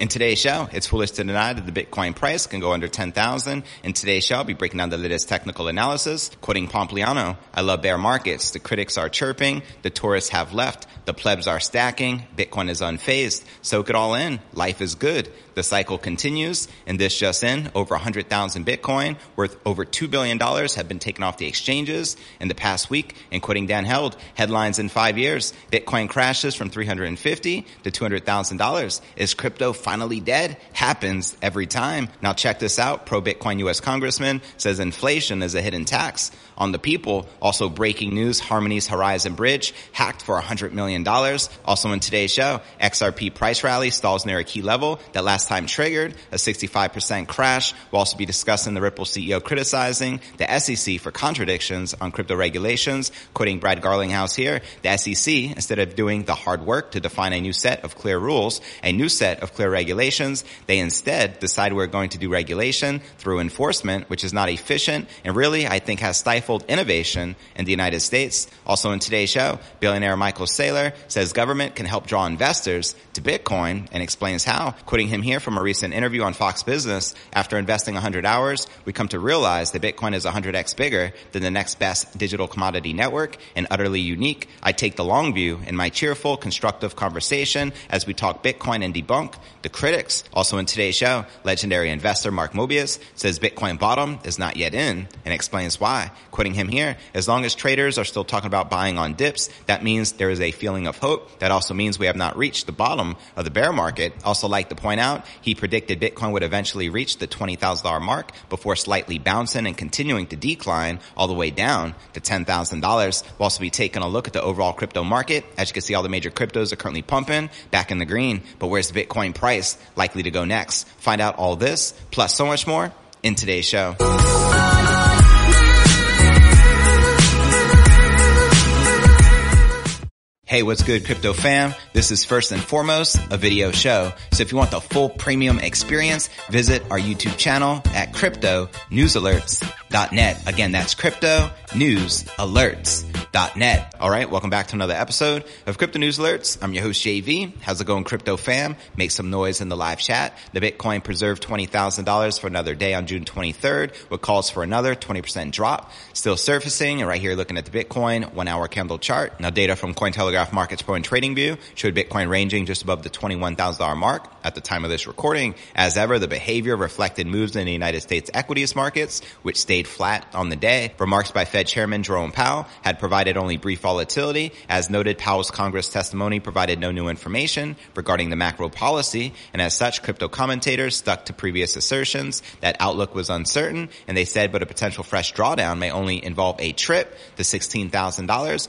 In today's show, it's foolish to deny that the Bitcoin price can go under 10,000. In today's show, I'll be breaking down the latest technical analysis, quoting Pompliano, I love bear markets. The critics are chirping. The tourists have left. The plebs are stacking. Bitcoin is unfazed. Soak it all in. Life is good. The cycle continues, and this just in, over 100,000 Bitcoin worth over $2 billion have been taken off the exchanges in the past week. And quoting Dan Held, headlines in five years, Bitcoin crashes from 350 to $200,000. Is crypto finally dead? Happens every time. Now check this out. Pro-Bitcoin U.S. Congressman says inflation is a hidden tax on the people. Also breaking news, Harmony's Horizon Bridge hacked for $100 million. Also in today's show, XRP price rally stalls near a key level that last time triggered a 65% crash. We'll also be discussing the Ripple CEO criticizing the SEC for contradictions on crypto regulations. Quoting Brad Garlinghouse here, the SEC, instead of doing the hard work to define a new set of clear rules, a new set of clear regulations, they instead decide we're going to do regulation through enforcement, which is not efficient and really, I think, has stifled innovation in the United States. Also in today's show, billionaire Michael Saylor says government can help draw investors to Bitcoin and explains how. Quoting him here from a recent interview on Fox Business, after investing 100 hours, we come to realize that Bitcoin is 100x bigger than the next best digital commodity network and utterly unique. I take the long view in my cheerful, constructive conversation as we talk Bitcoin and debunk the critics. Also in today's show, legendary investor Mark Mobius says Bitcoin bottom is not yet in and explains why. Quoting him here, as long as traders are still talking about buying on dips, that means there is a feeling of hope. That also means we have not reached the bottom of the bear market. Also like to point out, he predicted Bitcoin would eventually reach the $20,000 mark before slightly bouncing and continuing to decline all the way down to $10,000. We'll also be taking a look at the overall crypto market. As you can see, all the major cryptos are currently pumping back in the green. But where's the Bitcoin price likely to go next? Find out all this plus so much more in today's show. Hey, what's good, crypto fam? This is first and foremost a video show. So if you want the full premium experience, visit our YouTube channel at cryptonewsalerts.net. Again, that's cryptonewsalerts.net. All right, welcome back to another episode of Crypto News Alerts. I'm your host JV. How's it going, crypto fam? Make some noise in the live chat. The Bitcoin preserved $20,000 for another day on June 23rd, what calls for another 20% drop. Still surfacing, and right here looking at the Bitcoin one hour candle chart. Now data from Cointelegraph Markets Pro and TradingView showed Bitcoin ranging just above the $21,000 mark at the time of this recording. As ever, the behavior reflected moves in the United States equities markets, which stayed flat on the day. Remarks by Fed Chairman Jerome Powell had provided only brief volatility. As noted, Powell's Congress testimony provided no new information regarding the macro policy, and as such, crypto commentators stuck to previous assertions that outlook was uncertain, and they said, but a potential fresh drawdown may only involve a trip to $16,000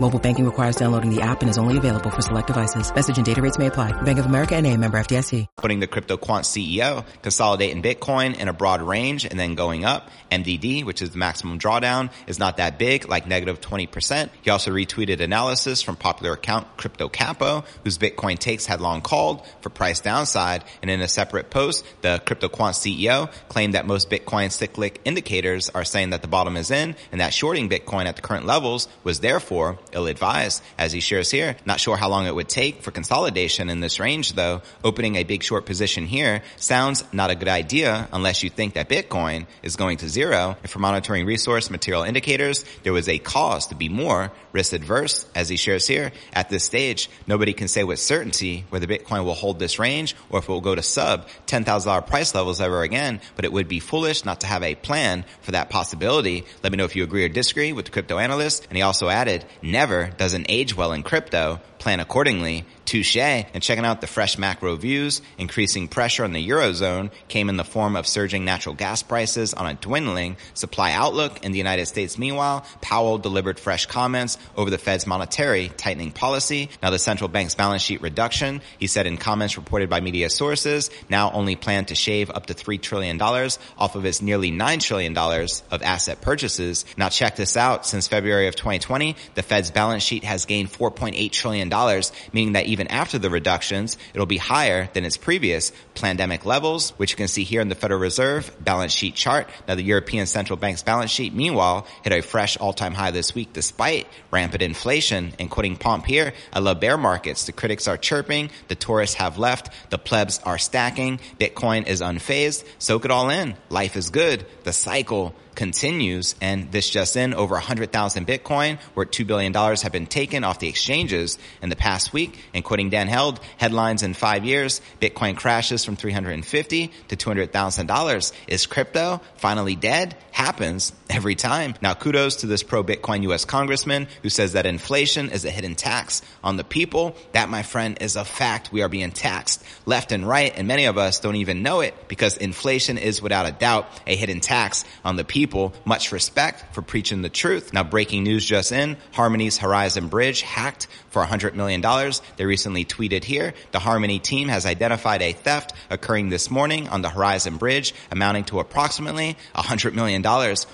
Mobile banking requires downloading the app and is only available for select devices. Message and data rates may apply. Bank of America and a member FDIC. Putting the CryptoQuant CEO, consolidating Bitcoin in a broad range and then going up. MDD, which is the maximum drawdown, is not that big, like negative 20%. He also retweeted analysis from popular account Crypto Capo, whose Bitcoin takes had long called for price downside. And in a separate post, the CryptoQuant CEO claimed that most Bitcoin cyclic indicators are saying that the bottom is in and that shorting Bitcoin at the current levels was therefore ill-advised. As he shares here, not sure how long it would take for consolidation in this range though. Opening a big short position here sounds not a good idea unless you think that Bitcoin is going to zero. And for monitoring resource material indicators, there was a cause to be more risk adverse as he shares here. At this stage, nobody can say with certainty whether Bitcoin will hold this range or if it will go to sub $10,000 price levels ever again, but it would be foolish not to have a plan for that possibility. Let me know if you agree or disagree with the crypto analyst. And he also added, never doesn't age well in crypto plan accordingly. Touche. And checking out the fresh macro views, increasing pressure on the Eurozone came in the form of surging natural gas prices on a dwindling supply outlook in the United States. Meanwhile, Powell delivered fresh comments over the Fed's monetary tightening policy. Now the central bank's balance sheet reduction, he said in comments reported by media sources, now only plan to shave up to $3 trillion off of its nearly $9 trillion of asset purchases. Now check this out. Since February of 2020, the Fed's balance sheet has gained $4.8 trillion meaning that even after the reductions, it'll be higher than its previous pandemic levels, which you can see here in the Federal Reserve balance sheet chart. Now the European Central Bank's balance sheet, meanwhile, hit a fresh all-time high this week despite rampant inflation. And quoting Pomp here, I love bear markets. The critics are chirping, the tourists have left, the plebs are stacking, Bitcoin is unfazed. Soak it all in. Life is good. The cycle continues and this just in over 100,000 Bitcoin worth $2 billion have been taken off the exchanges in the past week. And quoting Dan Held headlines in five years Bitcoin crashes from 350 to $200,000 is crypto finally dead? Happens every time. Now kudos to this pro Bitcoin US congressman who says that inflation is a hidden tax on the people. That my friend is a fact. We are being taxed left and right and many of us don't even know it because inflation is without a doubt a hidden tax on the people people much respect for preaching the truth. Now breaking news just in, Harmony's Horizon Bridge hacked for $100 million. They recently tweeted here, the Harmony team has identified a theft occurring this morning on the Horizon Bridge amounting to approximately $100 million.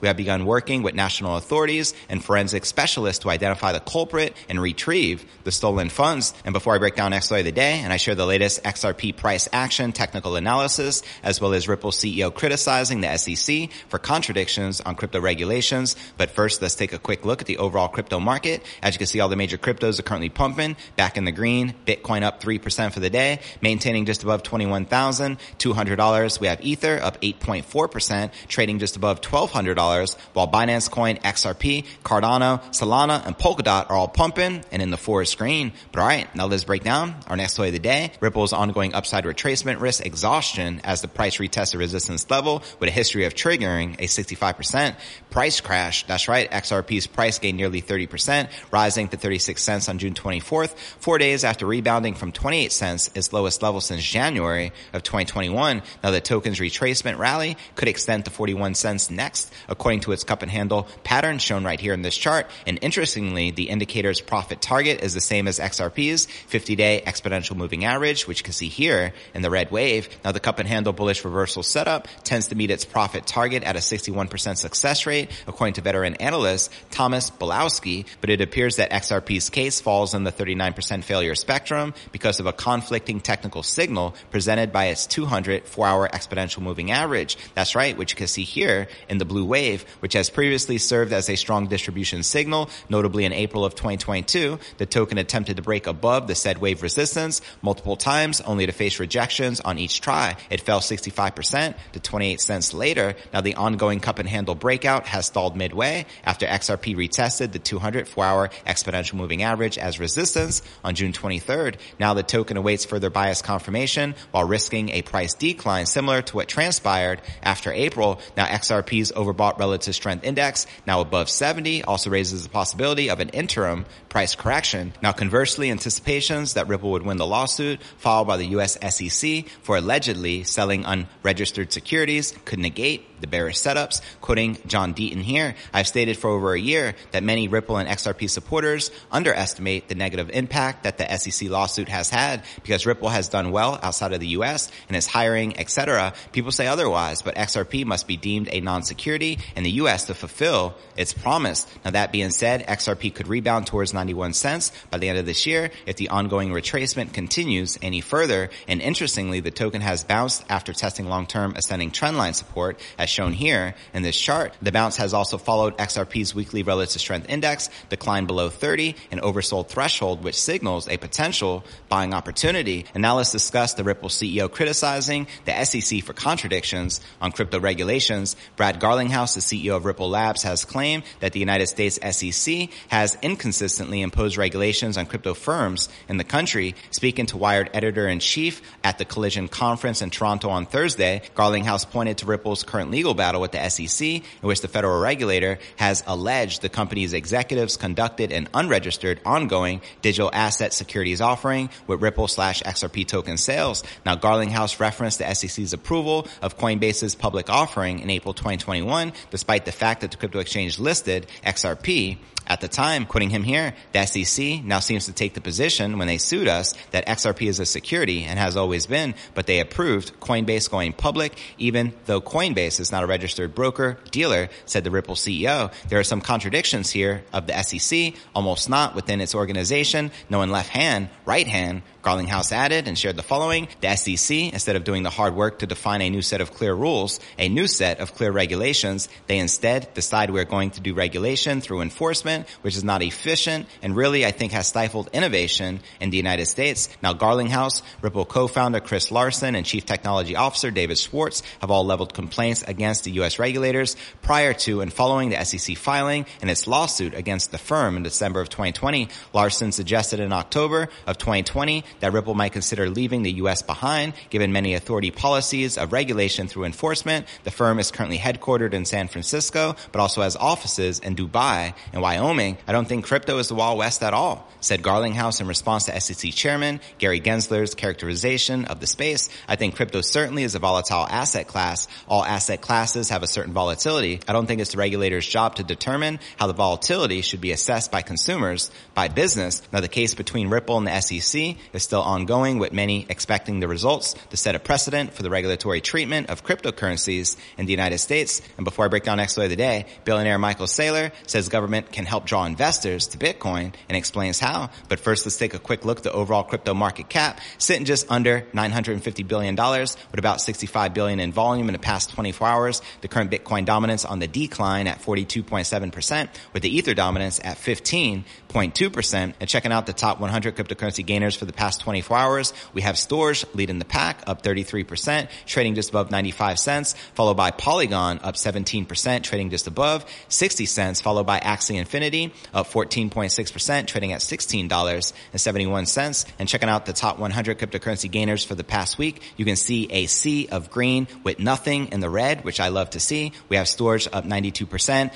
We have begun working with national authorities and forensic specialists to identify the culprit and retrieve the stolen funds. And before I break down XOI of the day and I share the latest XRP price action technical analysis, as well as Ripple CEO criticizing the SEC for contradiction on crypto regulations. But first, let's take a quick look at the overall crypto market. As you can see, all the major cryptos are currently pumping back in the green. Bitcoin up 3% for the day, maintaining just above $21,200. We have Ether up 8.4%, trading just above $1,200, while Binance Coin, XRP, Cardano, Solana, and Polkadot are all pumping and in the forest green. But all right, now let's break down our next play of the day. Ripple's ongoing upside retracement risk exhaustion as the price retests a resistance level with a history of triggering a 65 55%. Price crash. That's right. XRP's price gained nearly 30%, rising to 36 cents on June 24th, four days after rebounding from 28 cents, its lowest level since January of 2021. Now the token's retracement rally could extend to 41 cents next, according to its cup and handle pattern shown right here in this chart. And interestingly, the indicator's profit target is the same as XRP's 50-day exponential moving average, which you can see here in the red wave. Now the cup and handle bullish reversal setup tends to meet its profit target at a 61 percent success rate, according to veteran analyst Thomas Bulkowski, but it appears that XRP's case falls in the 39% failure spectrum because of a conflicting technical signal presented by its 200 four-hour exponential moving average. That's right, which you can see here in the blue wave, which has previously served as a strong distribution signal. Notably in April of 2022, the token attempted to break above the said wave resistance multiple times, only to face rejections on each try. It fell 65% to 28 cents later. Now the ongoing cup and handle breakout has stalled midway after XRP retested the 204 hour exponential moving average as resistance on June 23rd. Now the token awaits further bias confirmation while risking a price decline similar to what transpired after April. Now XRP's overbought relative strength index now above 70 also raises the possibility of an interim price correction. Now conversely, anticipations that Ripple would win the lawsuit followed by the US SEC for allegedly selling unregistered securities could negate the bearish setups. Quoting John Deaton here, I've stated for over a year that many Ripple and XRP supporters underestimate the negative impact that the SEC lawsuit has had because Ripple has done well outside of the US and is hiring, etc. People say otherwise, but XRP must be deemed a non-security in the US to fulfill its promise. Now that being said, XRP could rebound towards 91 cents by the end of this year if the ongoing retracement continues any further. And interestingly, the token has bounced after testing long-term ascending trendline support as shown here in this chart. The bounce has also followed XRP's weekly relative strength index, declined below 30, an oversold threshold, which signals a potential buying opportunity. And now let's discuss the Ripple CEO criticizing the SEC for contradictions on crypto regulations. Brad Garlinghouse, the CEO of Ripple Labs, has claimed that the United States SEC has inconsistently imposed regulations on crypto firms in the country. Speaking to Wired editor-in-chief at the Collision Conference in Toronto on Thursday, Garlinghouse pointed to Ripple's current legal battle with the SEC, in which the federal regulator has alleged the company's executives conducted an unregistered, ongoing digital asset securities offering with Ripple slash XRP token sales. Now, Garlinghouse referenced the SEC's approval of Coinbase's public offering in April 2021, despite the fact that the crypto exchange listed XRP at the time, quoting him here, the SEC now seems to take the position when they sued us that XRP is a security and has always been, but they approved Coinbase going public, even though Coinbase is not a registered broker dealer, said the Ripple CEO. There are some contradictions here of the SEC, almost not within its organization, knowing left hand, right hand, Garlinghouse added and shared the following. The SEC, instead of doing the hard work to define a new set of clear rules, a new set of clear regulations, they instead decide we're going to do regulation through enforcement, which is not efficient and really, I think, has stifled innovation in the United States. Now, Garlinghouse, Ripple co-founder Chris Larsen, and Chief Technology Officer David Schwartz have all leveled complaints against the U.S. regulators prior to and following the SEC filing and its lawsuit against the firm in December of 2020. Larsen suggested in October of 2020 that Ripple might consider leaving the U.S. behind, given many authority policies of regulation through enforcement. The firm is currently headquartered in San Francisco, but also has offices in Dubai and Wyoming. I don't think crypto is the Wild West at all, said Garlinghouse in response to SEC Chairman Gary Gensler's characterization of the space. I think crypto certainly is a volatile asset class. All asset classes have a certain volatility. I don't think it's the regulator's job to determine how the volatility should be assessed by consumers, by business. Now, the case between Ripple and the SEC is still ongoing with many expecting the results to set a precedent for the regulatory treatment of cryptocurrencies in the United States. And before I break down next story of the day, billionaire Michael Saylor says government can help draw investors to Bitcoin and explains how. But first, let's take a quick look at the overall crypto market cap, sitting just under $950 billion with about 65 billion in volume in the past 24 hours. The current Bitcoin dominance on the decline at 42.7% with the Ether dominance at 15.2%. And checking out the top 100 cryptocurrency gainers for the past 24 hours, we have Storj leading the pack up 33%, trading just above 95 cents, followed by Polygon up 17%, trading just above 60 cents, followed by Axie Infinity up 14.6%, trading at $16.71. And checking out the top 100 cryptocurrency gainers for the past week, you can see a sea of green with nothing in the red, which I love to see. We have Storj up 92%,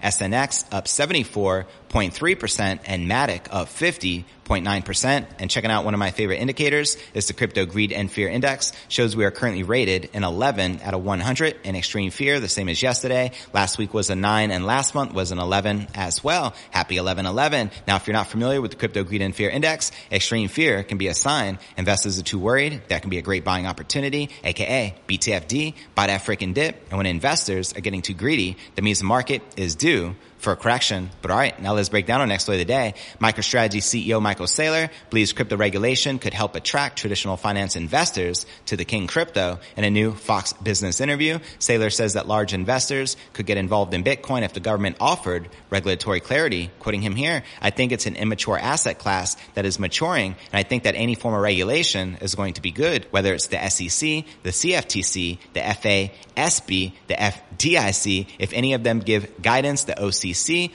SNX up 74.3%, and Matic up 50 0.9%. And checking out one of my favorite indicators is the crypto greed and fear index shows we are currently rated an 11 out of 100 in extreme fear, the same as yesterday. Last week was a 9 and last month was an 11 as well. Happy 11-11. Now, if you're not familiar with the crypto greed and fear index, extreme fear can be a sign investors are too worried. That can be a great buying opportunity, aka BTFD, buy that freaking dip. And when investors are getting too greedy, that means the market is due for a correction. But all right, now let's break down our next story of the day. MicroStrategy CEO Michael Saylor believes crypto regulation could help attract traditional finance investors to the king crypto. In a new Fox Business interview, Saylor says that large investors could get involved in Bitcoin if the government offered regulatory clarity. Quoting him here, I think it's an immature asset class that is maturing, and I think that any form of regulation is going to be good, whether it's the SEC, the CFTC, the FASB, the FDIC. If any of them give guidance, the OCC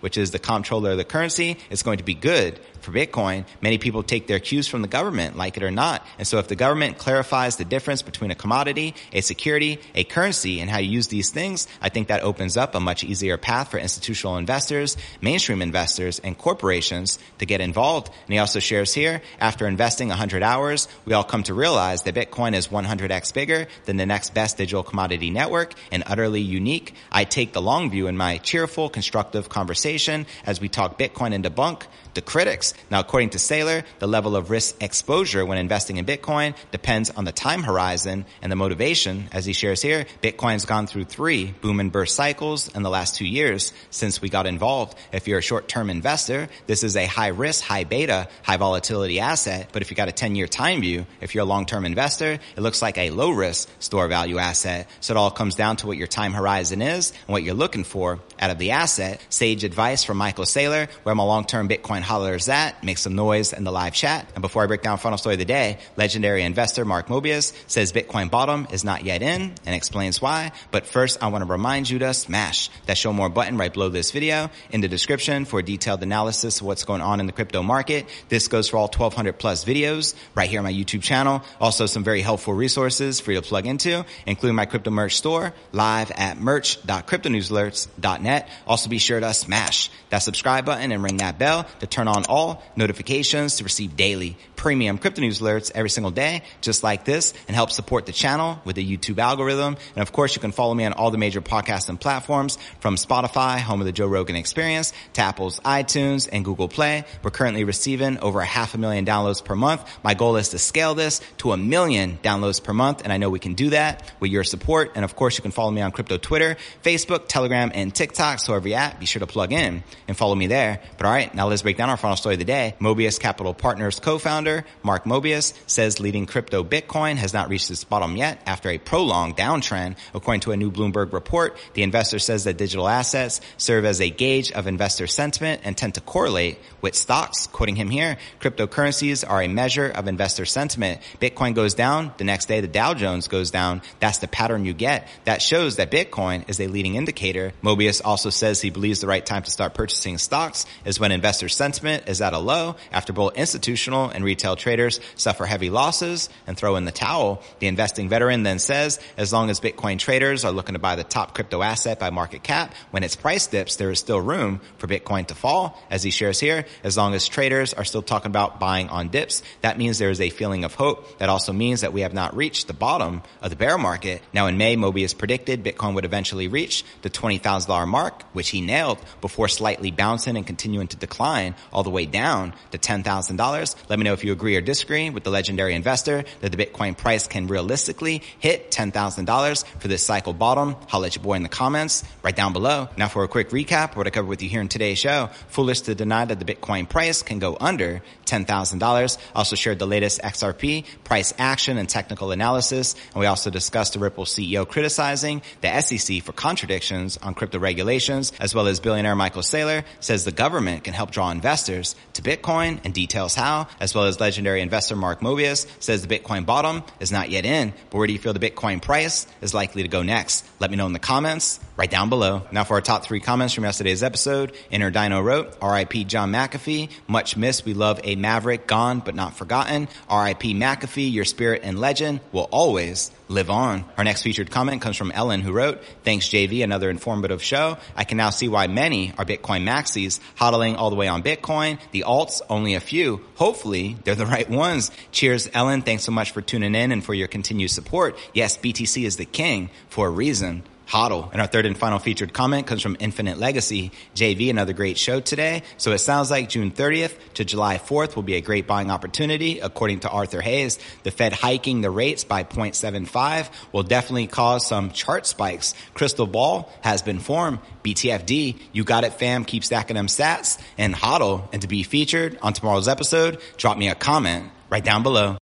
which is the comptroller of the currency, is going to be good for Bitcoin. Many people take their cues from the government, like it or not. And so if the government clarifies the difference between a commodity, a security, a currency, and how you use these things, I think that opens up a much easier path for institutional investors, mainstream investors, and corporations to get involved. And he also shares here, after investing 100 hours, we all come to realize that Bitcoin is 100x bigger than the next best digital commodity network and utterly unique. I take the long view in my cheerful, constructive conversation as we talk Bitcoin and debunk the critics. Now, according to Saylor, the level of risk exposure when investing in Bitcoin depends on the time horizon and the motivation. As he shares here, Bitcoin's gone through three boom and burst cycles in the last two years since we got involved. If you're a short-term investor, this is a high risk, high beta, high volatility asset. But if you got a 10 year time view, if you're a long-term investor, it looks like a low risk store value asset. So it all comes down to what your time horizon is and what you're looking for out of the asset. Sage advice from Michael Saylor, where I'm a long-term Bitcoin hollers at. makes some noise in the live chat. And before I break down final story of the day, legendary investor Mark Mobius says Bitcoin bottom is not yet in and explains why. But first, I want to remind you to smash that show more button right below this video in the description for detailed analysis of what's going on in the crypto market. This goes for all 1200 plus videos right here on my YouTube channel. Also some very helpful resources for you to plug into, including my crypto merch store live at merch.cryptonewsalerts.net. Also be sure to smash that subscribe button and ring that bell to turn on all notifications to receive daily premium crypto news alerts every single day, just like this, and help support the channel with the YouTube algorithm. And of course, you can follow me on all the major podcasts and platforms from Spotify, home of the Joe Rogan experience, to Apple's iTunes and Google Play. We're currently receiving over a half a million downloads per month. My goal is to scale this to a million downloads per month. And I know we can do that with your support. And of course, you can follow me on crypto Twitter, Facebook, Telegram, and TikTok. So every app, be sure to plug in and follow me there. But all right, now let's break down our final story of the day. Mobius Capital Partners co-founder Mark Mobius says leading crypto Bitcoin has not reached its bottom yet after a prolonged downtrend. According to a new Bloomberg report, the investor says that digital assets serve as a gauge of investor sentiment and tend to correlate with stocks. Quoting him here, cryptocurrencies are a measure of investor sentiment. Bitcoin goes down, the next day the Dow Jones goes down. That's the pattern you get. That shows that Bitcoin is a leading indicator. Mobius also says he believes the right time to start purchasing stocks is when investor sentiment is at a low after both institutional and retail retail traders suffer heavy losses and throw in the towel. The investing veteran then says, as long as Bitcoin traders are looking to buy the top crypto asset by market cap, when its price dips, there is still room for Bitcoin to fall. As he shares here, as long as traders are still talking about buying on dips, that means there is a feeling of hope. That also means that we have not reached the bottom of the bear market. Now in May, Mobius predicted Bitcoin would eventually reach the $20,000 mark, which he nailed before slightly bouncing and continuing to decline all the way down to $10,000. Let me know if you agree or disagree with the legendary investor that the Bitcoin price can realistically hit $10,000 for this cycle bottom. I'll let your boy in the comments right down below. Now for a quick recap, what I covered with you here in today's show, foolish to deny that the Bitcoin price can go under $10,000. Also shared the latest XRP price action and technical analysis. And we also discussed the Ripple CEO criticizing the SEC for contradictions on crypto regulations, as well as billionaire Michael Saylor says the government can help draw investors to Bitcoin and details how, as well as legendary investor Mark Mobius says the Bitcoin bottom is not yet in, but where do you feel the Bitcoin price is likely to go next? Let me know in the comments right down below. Now for our top three comments from yesterday's episode, Inner Dino wrote, RIP John McAfee, much missed. We love a maverick, gone but not forgotten. RIP McAfee, your spirit and legend will always live on. Our next featured comment comes from Ellen who wrote, thanks JV, another informative show. I can now see why many are Bitcoin maxis hodling all the way on Bitcoin. The alts, only a few. Hopefully they're the right ones. Cheers, Ellen. Thanks so much for tuning in and for your continued support. Yes, BTC is the king for a reason. HODL. And our third and final featured comment comes from Infinite Legacy. JV, another great show today. So it sounds like June 30th to July 4th will be a great buying opportunity. According to Arthur Hayes, the Fed hiking the rates by 0.75 will definitely cause some chart spikes. Crystal ball has been formed. BTFD, you got it fam. Keep stacking them sats and HODL. And to be featured on tomorrow's episode, drop me a comment right down below.